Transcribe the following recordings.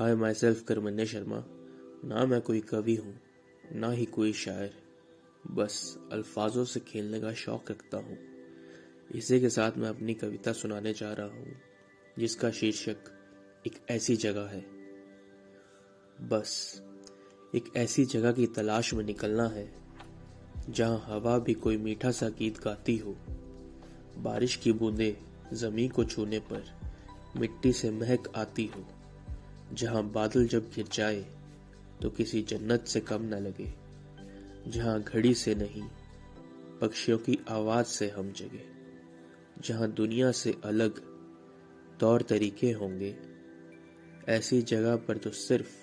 Hi my self करमन्या Sharma. ना मैं कोई कवि हूँ, ना ही कोई शायर। बस अल्फाजों से खेलने का शौक रखता हूँ। इसी के साथ मैं अपनी कविता सुनाने जा रहा हूँ, जिसका शीर्षक एक ऐसी जगह है। बस एक ऐसी जगह की तलाश में निकलना है, जहाँ हवा भी कोई मीठा सा गीत गाती हो। बारिश की बूंदें ज़मीन को छूने पर मिट्टी से महक आती हो। जहाँ बादल जब गिर जाए तो किसी जन्नत से कम न लगे, जहाँ घड़ी से नहीं, पक्षियों की आवाज़ से हम जगे, जहाँ दुनिया से अलग तौर तरीके होंगे। ऐसी जगह पर तो सिर्फ़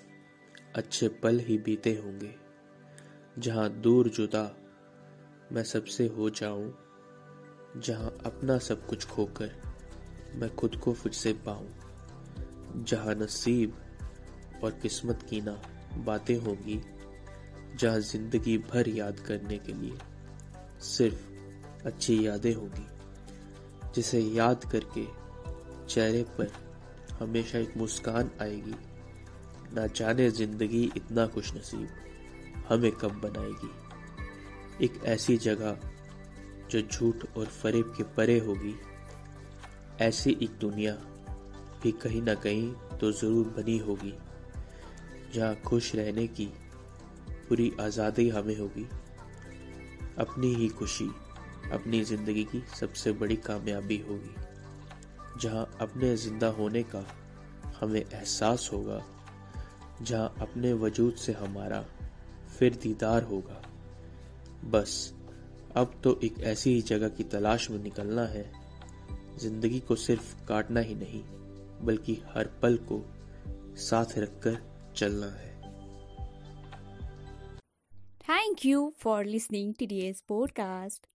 अच्छे पल ही बीते होंगे, जहाँ दूर जुदा मैं सबसे हो जाऊँ, जहाँ अपना सब कुछ खोकर मैं खुद को फिर से पाऊँ। जहाँ नसीब और किस्मत की ना बातें होंगी, जहाँ ज़िंदगी भर याद करने के लिए सिर्फ़ अच्छी यादें होंगी, जिसे याद करके चेहरे पर हमेशा एक मुस्कान आएगी। ना जाने ज़िंदगी इतना खुश नसीब हमें कब बनाएगी। एक ऐसी जगह जो झूठ और फरेब के परे होगी, ऐसी एक दुनिया भी कहीं ना कहीं तो ज़रूर बनी होगी। जहाँ खुश रहने की पूरी आज़ादी हमें होगी। अपनी ही खुशी, अपनी ज़िंदगी की सबसे बड़ी कामयाबी होगी। जहाँ अपने ज़िंदा होने का हमें एहसास होगा। जहाँ अपने वजूद से हमारा फिर दीदार होगा। बस, अब तो एक ऐसी ही जगह की तलाश में निकलना है। ज़िंदगी को सिर्फ़ काटना ही नहीं बल्कि हर पल को साथ रखकर चलना है। Thank you for listening to the podcast